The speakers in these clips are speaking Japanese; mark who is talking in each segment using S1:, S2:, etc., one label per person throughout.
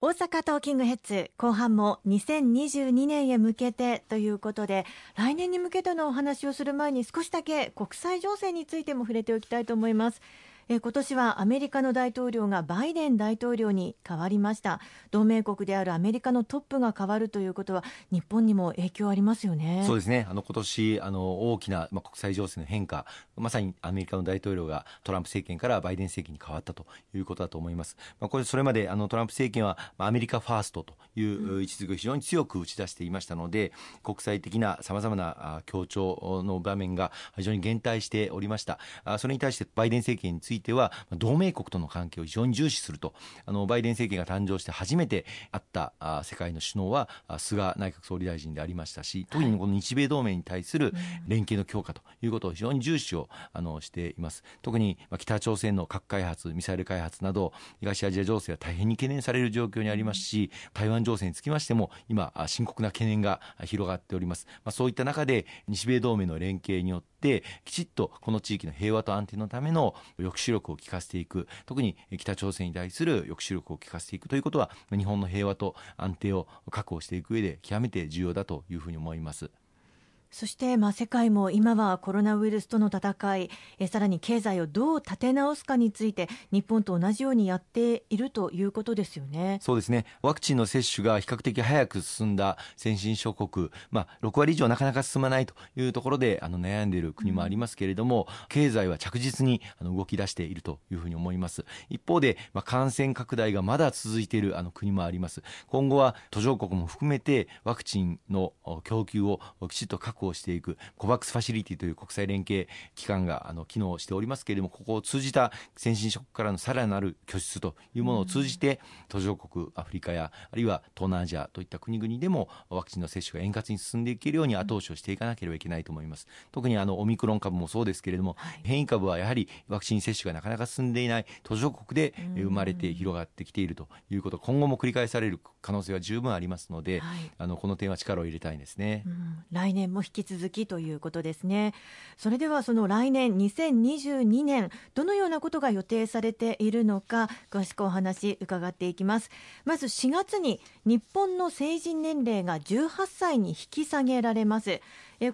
S1: 大阪トーキングヘッズ後半も2022年へ向けてということで来年に向けてのお話をする前に少しだけ国際情勢についても触れておきたいと思います。え今年はアメリカの大統領がバイデン大統領に変わりました。同盟国であるアメリカのトップが変わるということは日本にも影響ありますよね。
S2: そうですね。あの今年あの大きな、まあ、国際情勢の変化まさにアメリカの大統領がトランプ政権からバイデン政権に変わったということだと思います、まあ、これそれまであのトランプ政権は、まあ、アメリカファーストという位置づけを非常に強く打ち出していましたので国際的なさまざまな協調の場面が非常に減退しておりました。それに対してバイデン政権については同盟国との関係を非常に重視すると。あのバイデン政権が誕生して初めて会ったあ世界の首脳は菅内閣総理大臣でありましたし特にこの日米同盟に対する連携の強化ということを非常に重視をあのしています。特に北朝鮮の核開発ミサイル開発など東アジア情勢は大変に懸念される状況にありますし台湾情勢につきましても今深刻な懸念が広がっております、まあ、そういった中で日米同盟の連携によってきちっとこの地域の平和と安定のための抑止力を効かせていく特に北朝鮮に対する抑止力を効かせていくということは日本の平和と安定を確保していく上で極めて重要だというふうに思います。
S1: そして、まあ、世界も今はコロナウイルスとの戦いえさらに経済をどう立て直すかについて日本と同じようにやっているということですよね。
S2: そうですね。ワクチンの接種が比較的早く進んだ先進諸国、まあ、6割以上なかなか進まないというところであの悩んでいる国もありますけれども、うん、経済は着実にあの動き出しているというふうに思います。一方で、まあ、感染拡大がまだ続いているあの国もあります。今後は途上国も含めてワクチンの供給をきちっと確保していく COVAX ファシリティという国際連携機関があの機能しておりますけれどもここを通じた先進諸国からのさらなる拠出というものを通じて、途上国アフリカやあるいは東南アジアといった国々でもワクチンの接種が円滑に進んでいけるように後押しをしていかなければいけないと思います。特にあのオミクロン株もそうですけれども、はい、変異株はやはりワクチン接種がなかなか進んでいない途上国で生まれて広がってきているということ今後も繰り返される可能性は十分ありますので、はい、あのこの点は力を入れたいですね、
S1: 来年も引き続きということですね。それではその来年2022年どのようなことが予定されているのか詳しくお話伺っていきます。まず4月に日本の成人年齢が18歳に引き下げられます。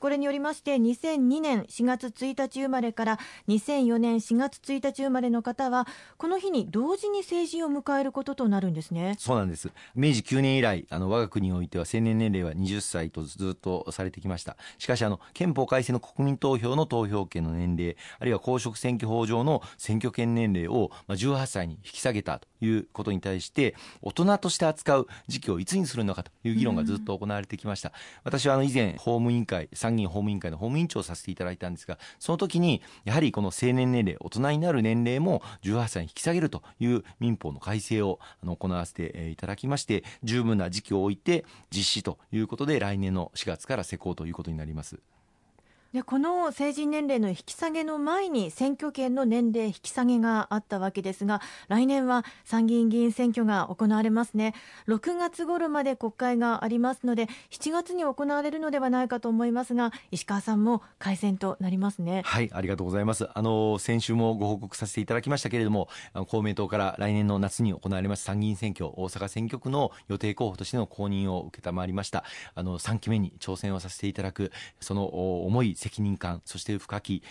S1: これによりまして2002年4月1日生まれから2004年4月1日生まれの方はこの日に同時に成人を迎えることとなるんですね。
S2: そうなんです。明治9年以来あの我が国においては成年年齢は20歳とずっとされてきました。しかしあの憲法改正の国民投票の投票権の年齢あるいは公職選挙法上の選挙権年齢を18歳に引き下げたということに対して大人として扱う時期をいつにするのかという議論がずっと行われてきました、私はあの以前法務委員会参議院法務委員会の法務委員長をさせていただいたんですがその時にやはりこの成年年齢大人になる年齢も18歳に引き下げるという民法の改正をあの行わせていただきまして十分な時期を置いて実施ということで来年の4月から施行ということになります。
S1: でこの成人年齢の引き下げの前に選挙権の年齢引き下げがあったわけですが来年は参議院議員選挙が行われますね。6月頃まで国会がありますので7月に行われるのではないかと思いますが石川さんも改選となりますね。
S2: はいありがとうございます。あの先週もご報告させていただきましたけれども公明党から来年の夏に行われます参議院選挙大阪選挙区の予定候補としての公認を承りました。あの3期目に挑戦をさせていただくその思い責任感そして深き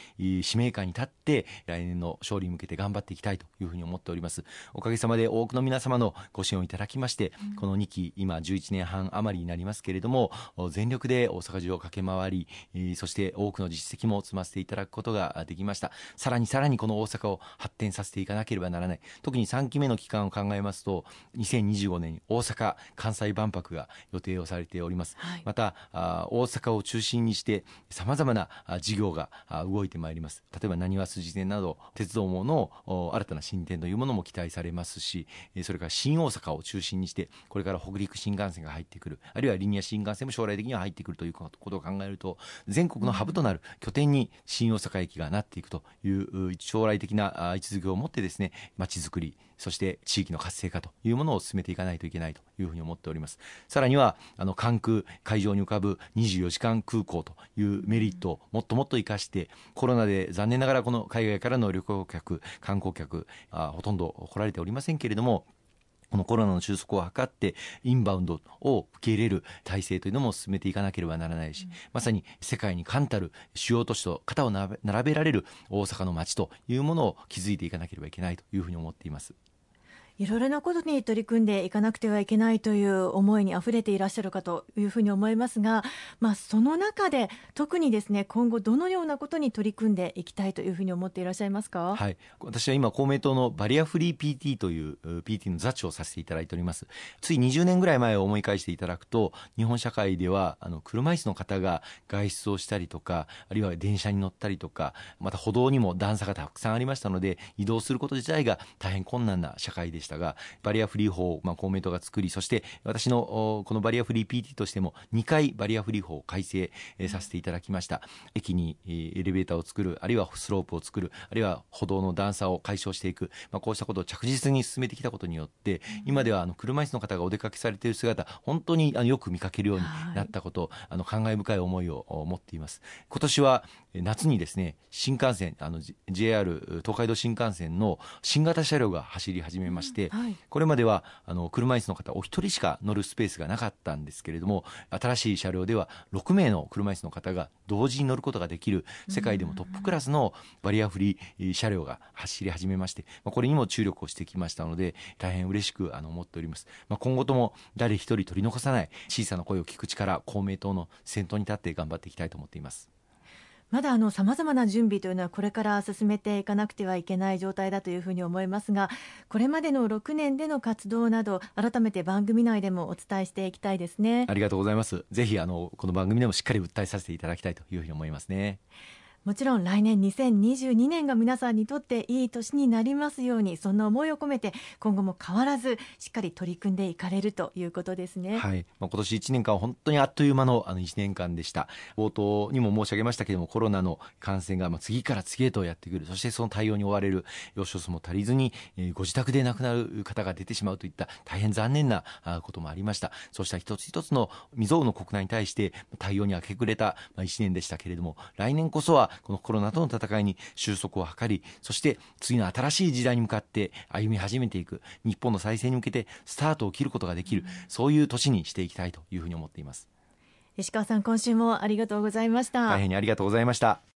S2: 使命感に立って来年の勝利に向けて頑張っていきたいというふうに思っております。おかげさまで多くの皆様のご支援をいただきまして、うん、この2期今11年半余りになりますけれども全力で大阪中を駆け回りそして多くの実績も積ませていただくことができました。さらにさらにこの大阪を発展させていかなければならない。特に3期目の期間を考えますと2025年に大阪・関西万博が予定をされております、はい、また大阪を中心にしてさまざまな事業が動いてまいります。例えばなにわ筋線など鉄道網の新たな進展というものも期待されますしそれから新大阪を中心にしてこれから北陸新幹線が入ってくるあるいはリニア新幹線も将来的には入ってくるということを考えると全国のハブとなる拠点に新大阪駅がなっていくという将来的な位置づけを持ってですね街づくりそして地域の活性化というものを進めていかないといけないというふうに思っております。さらにはあの関空海上に浮かぶ24時間空港というメリットをもっともっと生かしてコロナで残念ながらこの海外からの旅行客観光客あほとんど来られておりませんけれどもこのコロナの収束を図ってインバウンドを受け入れる体制というのも進めていかなければならないし、まさに世界に冠たる主要都市と肩を並べられる大阪の街というものを築いていかなければいけないというふうに思っています。
S1: いろいろなことに取り組んでいかなくてはいけないという思いにあふれていらっしゃるかというふうに思いますが、まあ、その中で特にですね今後どのようなことに取り組んでいきたいというふうに思っていらっしゃいますか、
S2: はい、私は今公明党のバリアフリー PT という PT の座長をさせていただいております。つい20年ぐらい前を思い返していただくと日本社会ではあの車椅子の方が外出をしたりとかあるいは電車に乗ったりとかまた歩道にも段差がたくさんありましたので移動すること自体が大変困難な社会でした。がバリアフリー法を、まあ、公明党が作りそして私のこのバリアフリー PT としても2回バリアフリー法を改正、えー、させていただきました。駅にエレベーターを作るあるいはスロープを作るあるいは歩道の段差を解消していく、まあ、こうしたことを着実に進めてきたことによって今ではあの車椅子の方がお出かけされている姿本当にあのよく見かけるようになったこと、あの感慨深い思いを持っています。今年は夏にですね新幹線あの JR 東海道新幹線の新型車両が走り始めまして、はい、これまではあの車椅子の方お一人しか乗るスペースがなかったんですけれども新しい車両では6名の車椅子の方が同時に乗ることができる世界でもトップクラスのバリアフリー車両が走り始めまして、まあ、これにも注力をしてきましたので大変嬉しくあの思っております、まあ、今後とも誰一人取り残さない小さな声を聞く力公明党の先頭に立って頑張っていきたいと思っています
S1: まだあの様々な準備というのはこれから進めていかなくてはいけない状態だというふうに思いますがこれまでの6年での活動など改めて番組内でもお伝えしていきたいですね。
S2: ありがとうございます。ぜひあのこの番組でもしっかり訴えさせていただきたいというふうに思いますね。
S1: もちろん来年2022年が皆さんにとっていい年になりますようにそんな思いを込めて今後も変わらずしっかり取り組んでいかれるということですね。
S2: はい、まあ、今年1年間は本当にあっという間のあの1年間でした。冒頭にも申し上げましたけれどもコロナの感染がまあ次から次へとやってくるそしてその対応に追われる要所数も足りずに、えー、ご自宅で亡くなる方が出てしまうといった大変残念なこともありました。そうした一つ一つの未曾有の国内に対して対応に明け暮れた1年でしたけれども来年こそはこのコロナとの戦いに収束を図りそして次の新しい時代に向かって歩み始めていく日本の再生に向けてスタートを切ることができる、そういう年にしていきたいというふうに思っています。
S1: 石川さん今週もありがとうございました。
S2: 大変にありがとうございました